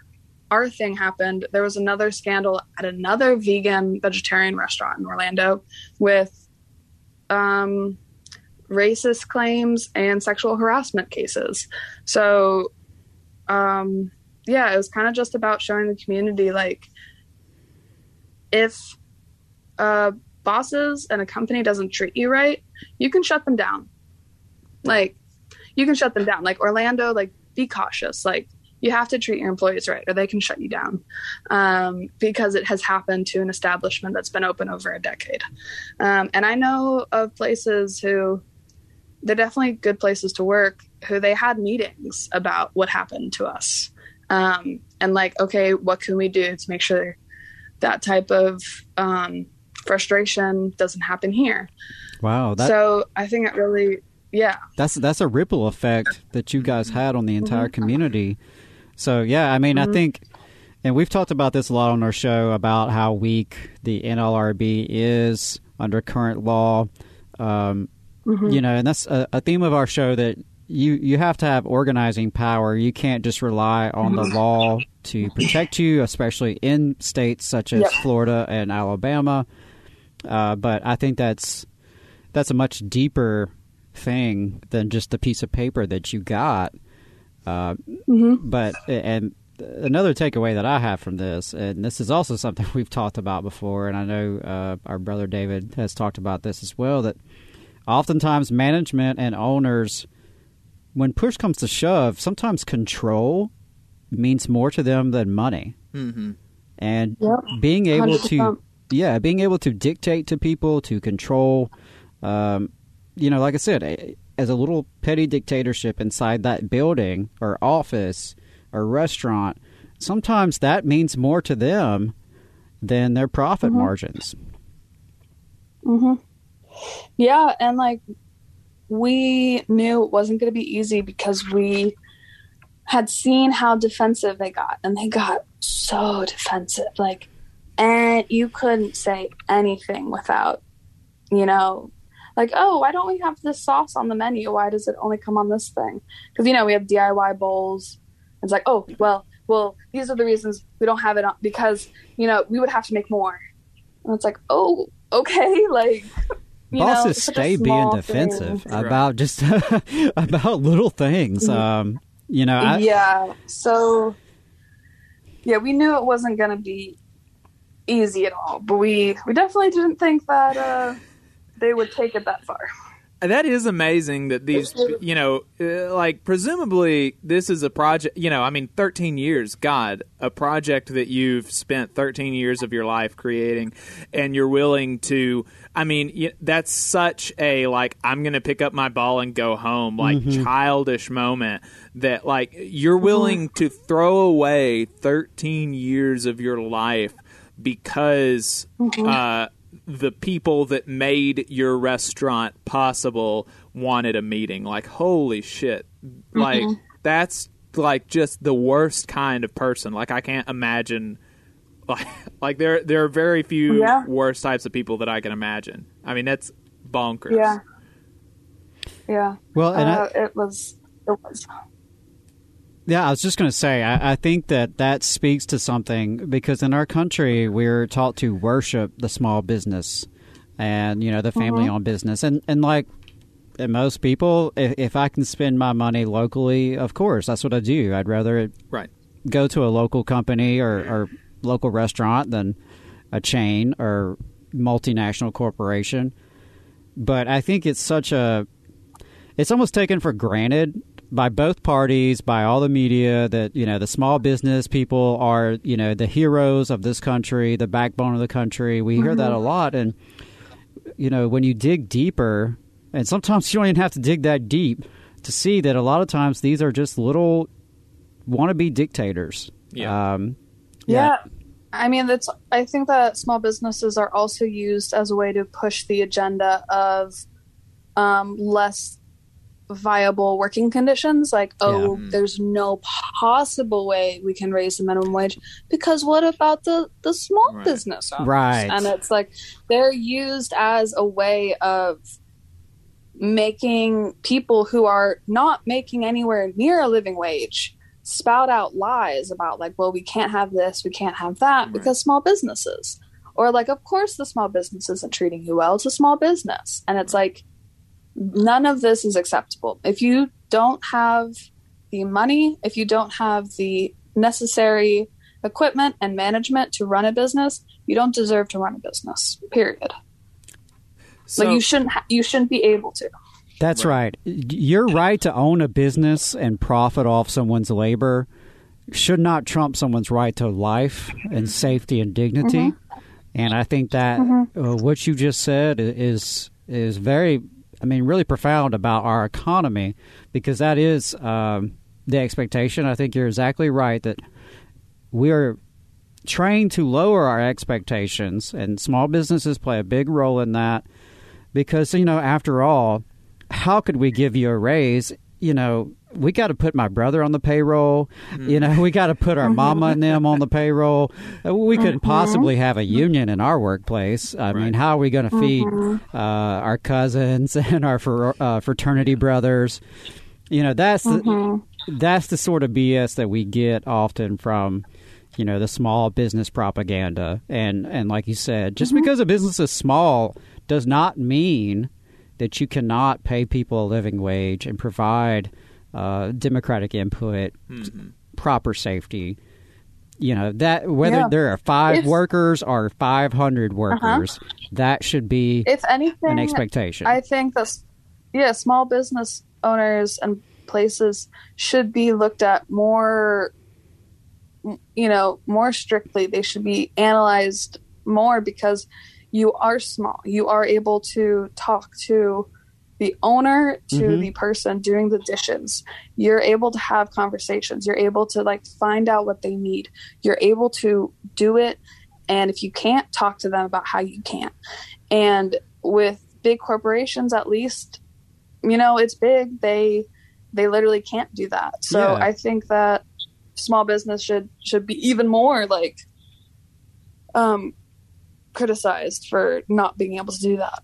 our thing happened, there was another scandal at another vegan vegetarian restaurant in Orlando with um racist claims and sexual harassment cases. So um yeah, it was kind of just about showing the community like if uh bosses and a company doesn't treat you right, you can shut them down. Like you can shut them down. Like Orlando, like be cautious. Like you have to treat your employees right or they can shut you down um, because it has happened to an establishment that's been open over a decade um, and i know of places who they're definitely good places to work who they had meetings about what happened to us um, and like okay what can we do to make sure that type of um, frustration doesn't happen here Wow. That, so i think it really yeah that's that's a ripple effect that you guys had on the entire community. So yeah, I mean, I think, and we've talked about this a lot on our show about how weak the NLRB is under current law. Um, You know, and that's a, a theme of our show that you you have to have organizing power. You can't just rely on the law to protect you, especially in states such as Yep. Florida and Alabama. Uh, but I think that's that's a much deeper thing than just the piece of paper that you got. Uh, But and another takeaway that I have from this, and this is also something we've talked about before, and I know uh, our brother David has talked about this as well. That oftentimes management and owners, when push comes to shove, sometimes control means more to them than money. Mm-hmm. And Yep. being able to 100%. yeah, being able to dictate to people, to control, um, you know, like I said, as a little petty dictatorship inside that building or office or restaurant, sometimes that means more to them than their profit margins. Mm-hmm. Yeah, and like we knew it wasn't going to be easy because we had seen how defensive they got, and they got so defensive. Like, and you couldn't say anything without, you know, like, oh, why don't we have this sauce on the menu? Why does it only come on this thing? Because you know we have DIY bowls. It's like, oh, well, well, these are the reasons we don't have it on because you know we would have to make more. And it's like, oh, okay, like. You Bosses know, it's such a stay being defensive thing. about just about little things. Um, you know, I, yeah. So, yeah, we knew it wasn't going to be easy at all, but we we definitely didn't think that uh, they would take it that far. That is amazing that these, you know, uh, like presumably this is a project, you know, I mean, 13 years, God, a project that you've spent 13 years of your life creating and you're willing to, I mean, that's such a, like, I'm going to pick up my ball and go home, like, childish moment that, like, you're willing to throw away 13 years of your life because, uh, the people that made your restaurant possible wanted a meeting. Like, holy shit. Like, that's like just the worst kind of person. Like, I can't imagine. Like, like there, there are very few Yeah. worse types of people that I can imagine. I mean, that's bonkers. Yeah. Yeah. well, and I, Uh, it was. It was. Yeah, I was just going to say, I, I think that that speaks to something because in our country, we're taught to worship the small business and, you know, the mm-hmm. family owned business. And, and like and most people, if, if I can spend my money locally, of course, that's what I do. I'd rather Right. go to a local company or, or local restaurant than a chain or multinational corporation. But I think it's such a it's almost taken for granted by both parties, by all the media that, you know, the small business people are, you know, the heroes of this country, the backbone of the country. We hear that a lot and you know, when you dig deeper, and sometimes you don't even have to dig that deep to see that a lot of times these are just little wannabe dictators. Yeah. Um, Yeah. I mean, that's. I think that small businesses are also used as a way to push the agenda of um, less viable working conditions. Like, oh, hmm. there's no possible way we can raise the minimum wage because what about the the small Right. business owners? Right. And it's like they're used as a way of making people who are not making anywhere near a living wage spout out lies about like well we can't have this we can't have that because small businesses or like of course the small business isn't treating you well it's a small business and it's like none of this is acceptable. If you don't have the money if you don't have the necessary equipment and management to run a business you don't deserve to run a business period. So, like you shouldn't ha- you shouldn't be able to. That's right. Your right to own a business and profit off someone's labor. Should not trump someone's right to life and safety and dignity. And I think that uh, what you just said is is very, I mean, really profound about our economy because that is um, the expectation. I think you're exactly right that we are trained to lower our expectations, and small businesses play a big role in that because you know after all how could we give you a raise you know we got to put my brother on the payroll. You know we got to put our mama and them on the payroll. Uh, we couldn't possibly have a union in our workplace. I mean how are we going to feed uh, our cousins and our fr- uh, fraternity brothers? You know that's the, that's the sort of bs that we get often from you know the small business propaganda. And and like you said just because a business is small does not mean that you cannot pay people a living wage and provide uh, democratic input proper safety you know that whether Yeah. there are five It's- Uh-huh. workers or 500 workers that should be if anything an expectation I think that yeah, small business owners and places should be looked at more you know, more strictly. They should be analyzed more because you are small. You are able to talk to the owner to mm-hmm. the person doing the dishes. You're able to have conversations. You're able to like find out what they need. You're able to do it. And if you can't, talk to them about how you can't. And with big corporations, at least, you know, it's big. They they literally can't do that. So yeah. I think that small business should should be even more like um criticized for not being able to do that.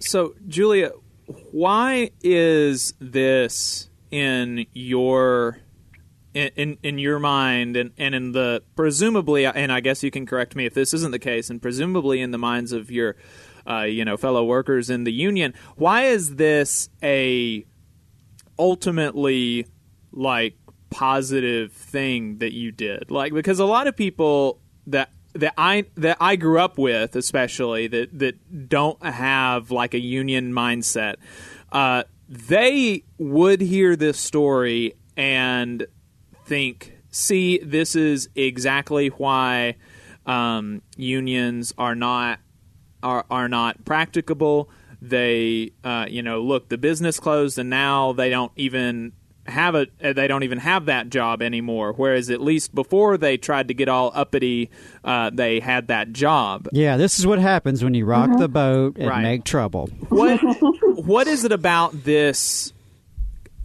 So, Julia, why is this in your in in your mind and, and in the presumably and I guess you can correct me if this isn't the case and presumably in the minds of your uh, you know fellow workers in the union why is this a ultimately like positive thing that you did? Like because a lot of people that that I that I grew up with, especially that that don't have like a union mindset, uh, they would hear this story and think, "See, this is exactly why um, unions are not are are not practicable." They, uh, you know, look, the business closed, and now they don't even have a uh, they don't even have that job anymore whereas at least before they tried to get all uppity uh, they had that job yeah this is what happens when you rock mm-hmm. the boat and right. make trouble what what is it about this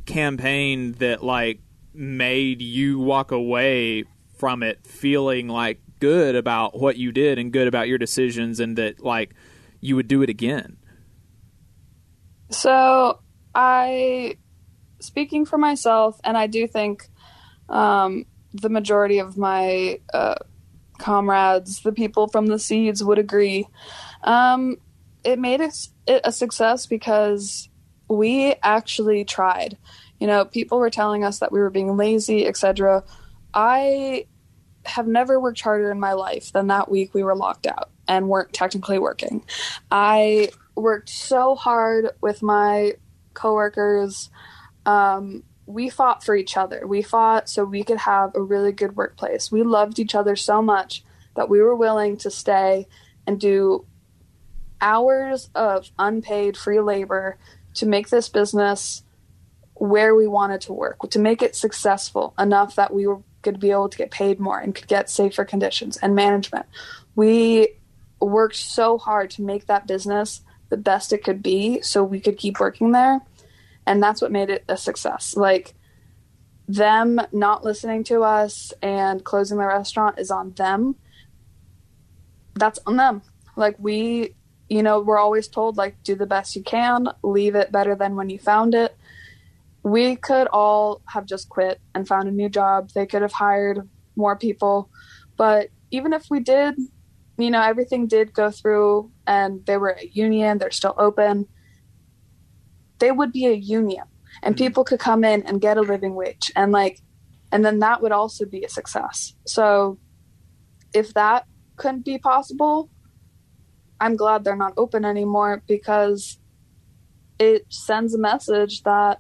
campaign that like made you walk away from it feeling like good about what you did and good about your decisions and that like you would do it again so i speaking for myself, and I do think um, the majority of my uh, comrades, the people from the seeds, would agree. Um, it made it, a success because we actually tried. You know, people were telling us that we were being lazy, etc. I have never worked harder in my life than that week we were locked out and weren't technically working. I worked so hard with my coworkers um, we fought for each other. We fought so we could have a really good workplace. We loved each other so much that we were willing to stay and do hours of unpaid free labor to make this business where we wanted to work, to make it successful enough that we were to be able to get paid more and could get safer conditions and management. We worked so hard to make that business the best it could be so we could keep working there and that's what made it a success. Like them not listening to us and closing the restaurant is on them. That's on them. Like we you know we're always told like do the best you can leave it better than when you found it. We could all have just quit and found a new job. They could have hired more people. But even if we did you know everything did go through and they were a union they're still open they would be a union and mm-hmm. people could come in and get a living wage and like and then that would also be a success so if that couldn't be possible i'm glad they're not open anymore because it sends a message that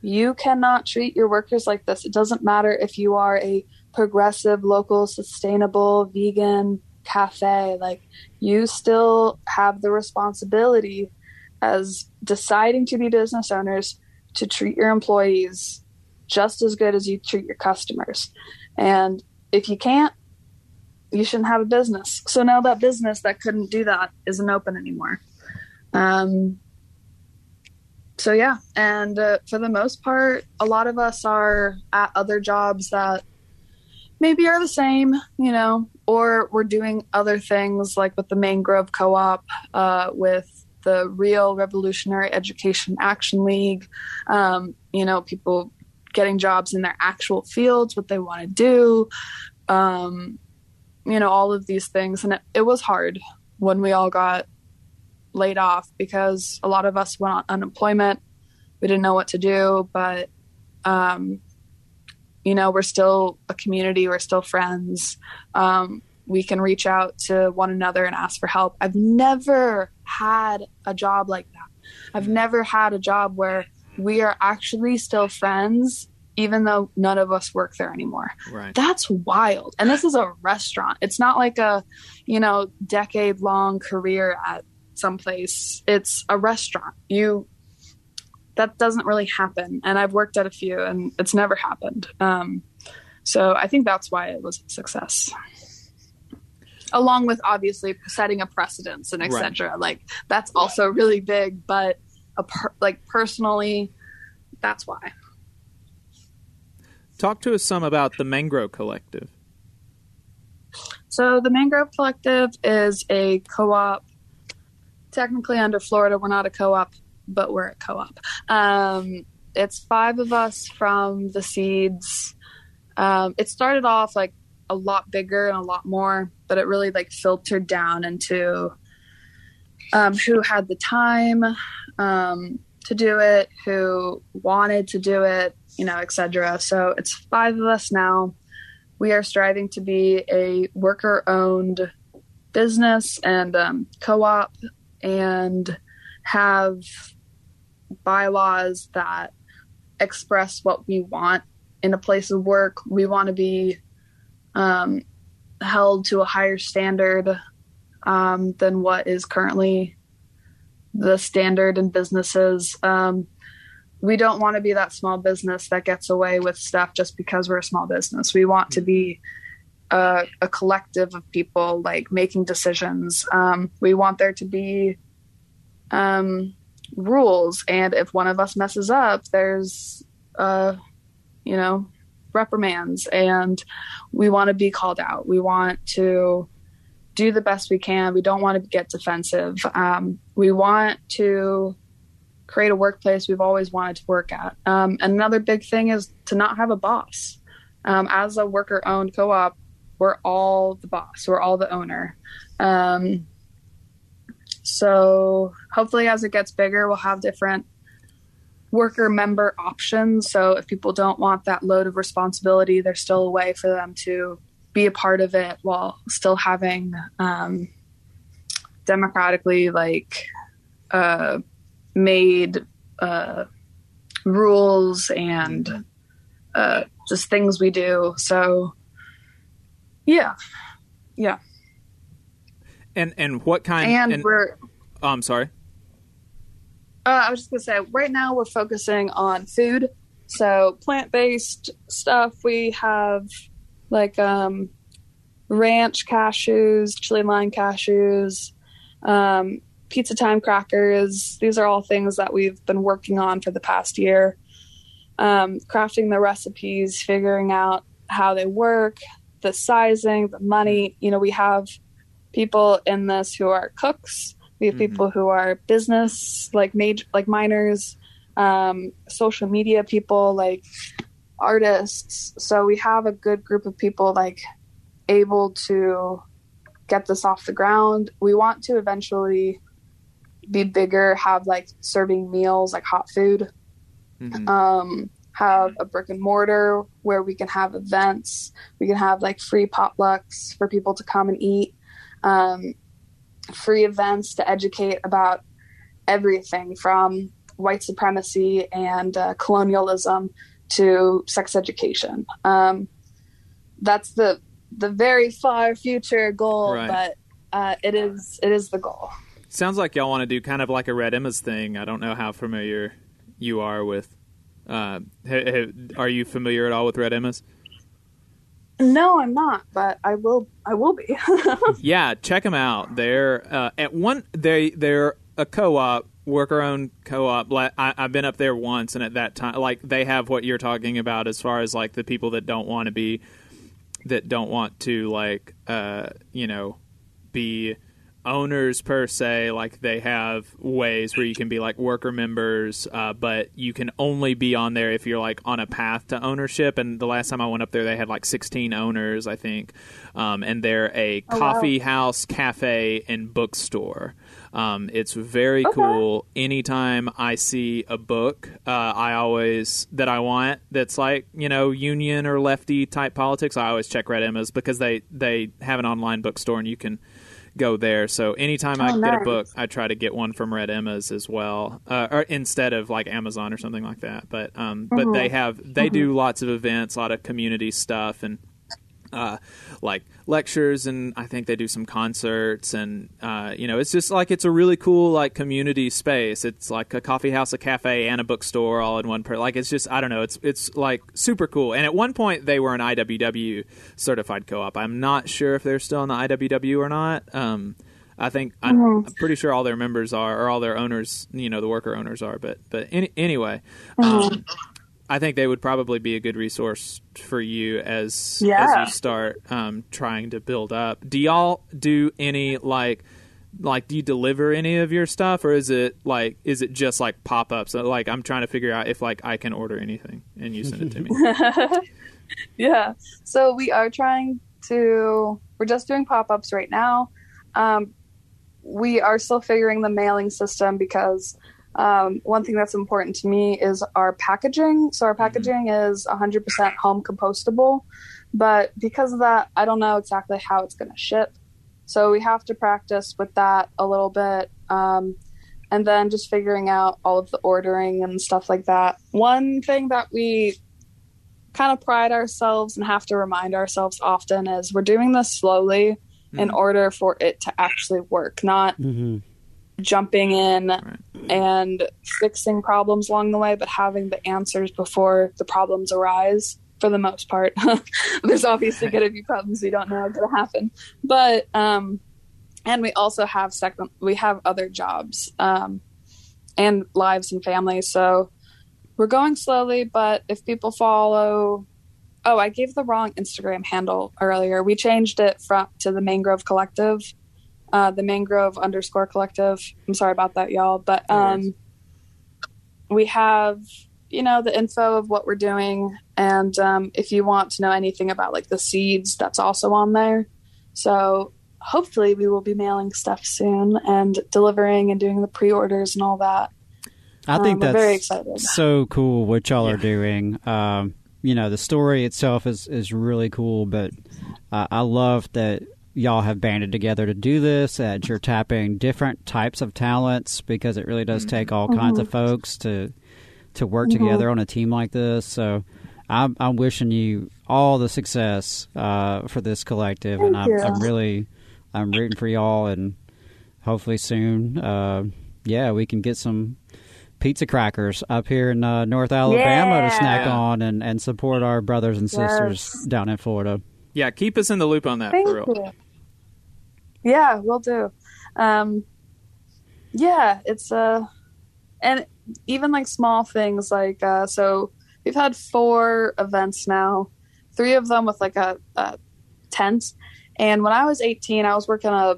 you cannot treat your workers like this it doesn't matter if you are a progressive local sustainable vegan cafe like you still have the responsibility as deciding to be business owners to treat your employees just as good as you treat your customers. And if you can't, you shouldn't have a business. So now that business that couldn't do that isn't open anymore. Um, so yeah, and uh, for the most part, a lot of us are at other jobs that maybe are the same, you know, or we're doing other things like with the Mangrove Co-op, uh, with the Real Revolutionary Education Action League. Um, you know, people getting jobs in their actual fields, what they want to do. Um, you know, all of these things. And it, it was hard when we all got laid off because a lot of us went on unemployment. We didn't know what to do, but um, you know, we're still a community, we're still friends. Um, we can reach out to one another and ask for help. I've never had a job like that. I've never had a job where we are actually still friends even though none of us work there anymore. Right. That's wild. And this is a restaurant. It's not like a, you know, decade long career at some place. It's a restaurant. You that doesn't really happen. And I've worked at a few, and it's never happened. Um, so I think that's why it was a success. Along with obviously setting a precedence and etc. Right. Like that's also really big, but per- like personally, that's why. Talk to us some about the Mangrove Collective. So the Mangrove Collective is a co-op. Technically, under Florida, we're not a co-op, but we're a co-op. Um, it's five of us from the seeds. Um, it started off like a lot bigger and a lot more, but it really like filtered down into um, who had the time um, to do it, who wanted to do it, you know, etc. So it's five of us now. We are striving to be a worker owned business and um, co op and have bylaws that express what we want in a place of work. We want to be um, held to a higher standard um, than what is currently the standard in businesses. Um, we don't want to be that small business that gets away with stuff just because we're a small business. We want to be a, a collective of people like making decisions. Um, we want there to be um, rules, and if one of us messes up, there's uh, you know reprimands, and we want to be called out. We want to do the best we can. We don't want to get defensive. Um, we want to create a workplace we've always wanted to work at. Um, and another big thing is to not have a boss. Um, as a worker owned co op, we're all the boss, we're all the owner. Um, so hopefully, as it gets bigger, we'll have different worker member options. So if people don't want that load of responsibility, there's still a way for them to be a part of it while still having um, democratically like uh, made uh, rules and uh, just things we do. So yeah, yeah. And and what kind? And, and we're. Oh, I'm sorry. Uh, I was just gonna say, right now we're focusing on food, so plant based stuff. We have like um, ranch cashews, chili lime cashews, um, pizza time crackers. These are all things that we've been working on for the past year. Um, crafting the recipes, figuring out how they work, the sizing, the money. You know, we have people in this who are cooks. We have mm-hmm. people who are business, like major, like minors, um, social media people, like artists. So we have a good group of people like able to get this off the ground. We want to eventually be bigger, have like serving meals, like hot food. Mm-hmm. Um, have a brick and mortar where we can have events. We can have like free potlucks for people to come and eat. Um, free events to educate about everything from white supremacy and uh, colonialism to sex education. Um, that's the the very far future goal, right. but uh, it is it is the goal. Sounds like y'all want to do kind of like a Red Emma's thing. I don't know how familiar you are with. Uh, are you familiar at all with Red Emma's? No, I'm not, but I will. I will be. yeah, check them out. They're uh, at one. They they're a co-op worker owned co-op I, have been up there once and at that time like they have what you're talking about as far as like the people that don't want to be that don't want to like uh you know be owners per se like they have ways where you can be like worker members uh, but you can only be on there if you're like on a path to ownership and the last time i went up there they had like 16 owners i think um, and they're a oh, coffee wow. house cafe and bookstore um, it's very okay. cool. Anytime I see a book, uh, I always that I want that's like you know union or lefty type politics. I always check Red Emma's because they they have an online bookstore and you can go there. So anytime oh, I nice. get a book, I try to get one from Red Emma's as well, uh, or instead of like Amazon or something like that. But um, mm-hmm. but they have they mm-hmm. do lots of events, a lot of community stuff, and uh, like lectures and I think they do some concerts and uh, you know it's just like it's a really cool like community space. It's like a coffee house, a cafe, and a bookstore all in one. Per- like it's just I don't know. It's it's like super cool. And at one point they were an IWW certified co-op. I'm not sure if they're still in the IWW or not. Um, I think I'm, I'm, pretty sure all their members are, or all their owners, you know, the worker owners are. But but any, anyway, um, I think they would probably be a good resource for you as Yeah. as you start um, trying to build up. Do y'all do any like like do you deliver any of your stuff, or is it like is it just like pop ups? Like I'm trying to figure out if like I can order anything and you send it to me. yeah. So we are trying to. We're just doing pop ups right now. Um, we are still figuring the mailing system because um, one thing that's important to me is our packaging. So our packaging is 100% home compostable, but because of that, I don't know exactly how it's going to ship. So we have to practice with that a little bit. Um, and then just figuring out all of the ordering and stuff like that. One thing that we kind of pride ourselves and have to remind ourselves often is we're doing this slowly in order for it to actually work, not hmm jumping in Right. And fixing problems along the way, but having the answers before the problems arise for the most part. There's obviously going to be problems we don't know are going to happen. But, um, and we also have second, we have other jobs, um, and lives and families. So we're going slowly, but if people follow, oh, I gave the wrong Instagram handle earlier. We changed it from to the Mangrove Collective uh, the mangrove underscore collective. I'm sorry about that, y'all. But um, we have, you know, the info of what we're doing. And um, if you want to know anything about like the seeds, that's also on there. So hopefully we will be mailing stuff soon and delivering and doing the pre orders and all that. I think Um, that's very excited. so cool what y'all are doing. Um, you know, the story itself is is really cool, but uh, I love that y'all have banded together to do this. That you're tapping different types of talents because it really does take all kinds of folks to to work together on a team like this. So. I'm, I'm wishing you all the success uh, for this collective, and I'm. I'm really I'm rooting for y'all, and hopefully soon, uh, yeah, we can get some pizza crackers up here in uh, North Alabama to snack on and, and support our brothers and sisters Yes. down in Florida. yeah, keep us in the loop on that Thank for real. you. Yeah, we'll do. Um, yeah, it's uh, and even like small things like uh, so we've had four events now, three of them with like a, a tent. And when I was 18, I was working a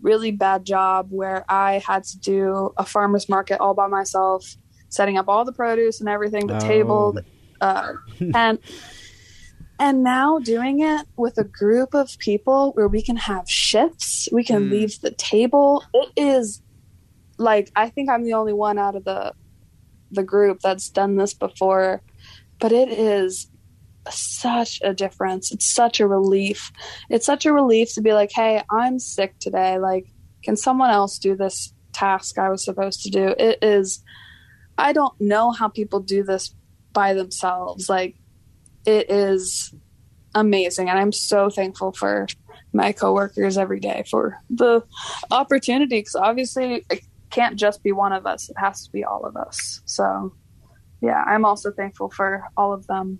really bad job where I had to do a farmer's market all by myself, setting up all the produce and everything, the Oh. table, uh, and and now doing it with a group of people where we can have shifts, we can Mm. leave the table. It is like I think I'm the only one out of the the group that's done this before, but it is such a difference. It's such a relief. It's such a relief to be like, "Hey, I'm sick today. Like, can someone else do this task I was supposed to do?" It is I don't know how people do this by themselves. Like it is amazing and I'm so thankful for my coworkers every day for the opportunity because obviously it can't just be one of us it has to be all of us so yeah i'm also thankful for all of them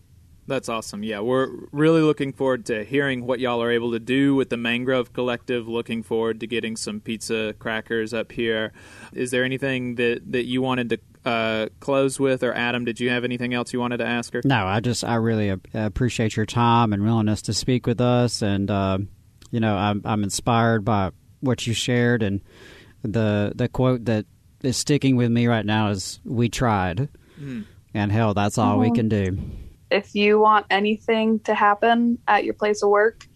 That's awesome. Yeah, we're really looking forward to hearing what y'all are able to do with the Mangrove Collective. Looking forward to getting some pizza crackers up here. Is there anything that, that you wanted to uh, close with, or Adam? Did you have anything else you wanted to ask her? No, I just I really uh, appreciate your time and willingness to speak with us, and uh, you know I'm I'm inspired by what you shared, and the the quote that is sticking with me right now is "We tried," Mm. and hell, that's all we can do. if you want anything to happen at your place of work,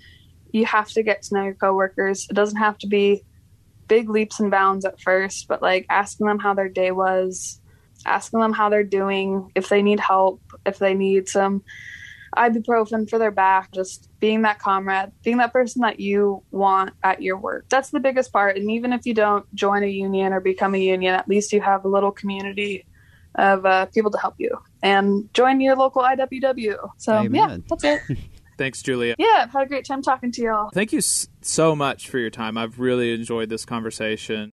you have to get to know your coworkers. It doesn't have to be big leaps and bounds at first, but like asking them how their day was, asking them how they're doing, if they need help, if they need some ibuprofen for their back, just being that comrade, being that person that you want at your work. That's the biggest part. And even if you don't join a union or become a union, at least you have a little community of uh, people to help you and join your local IWW. So yeah, that's it. Thanks, Julia. Yeah, I've had a great time talking to y'all. Thank you so much for your time. I've really enjoyed this conversation.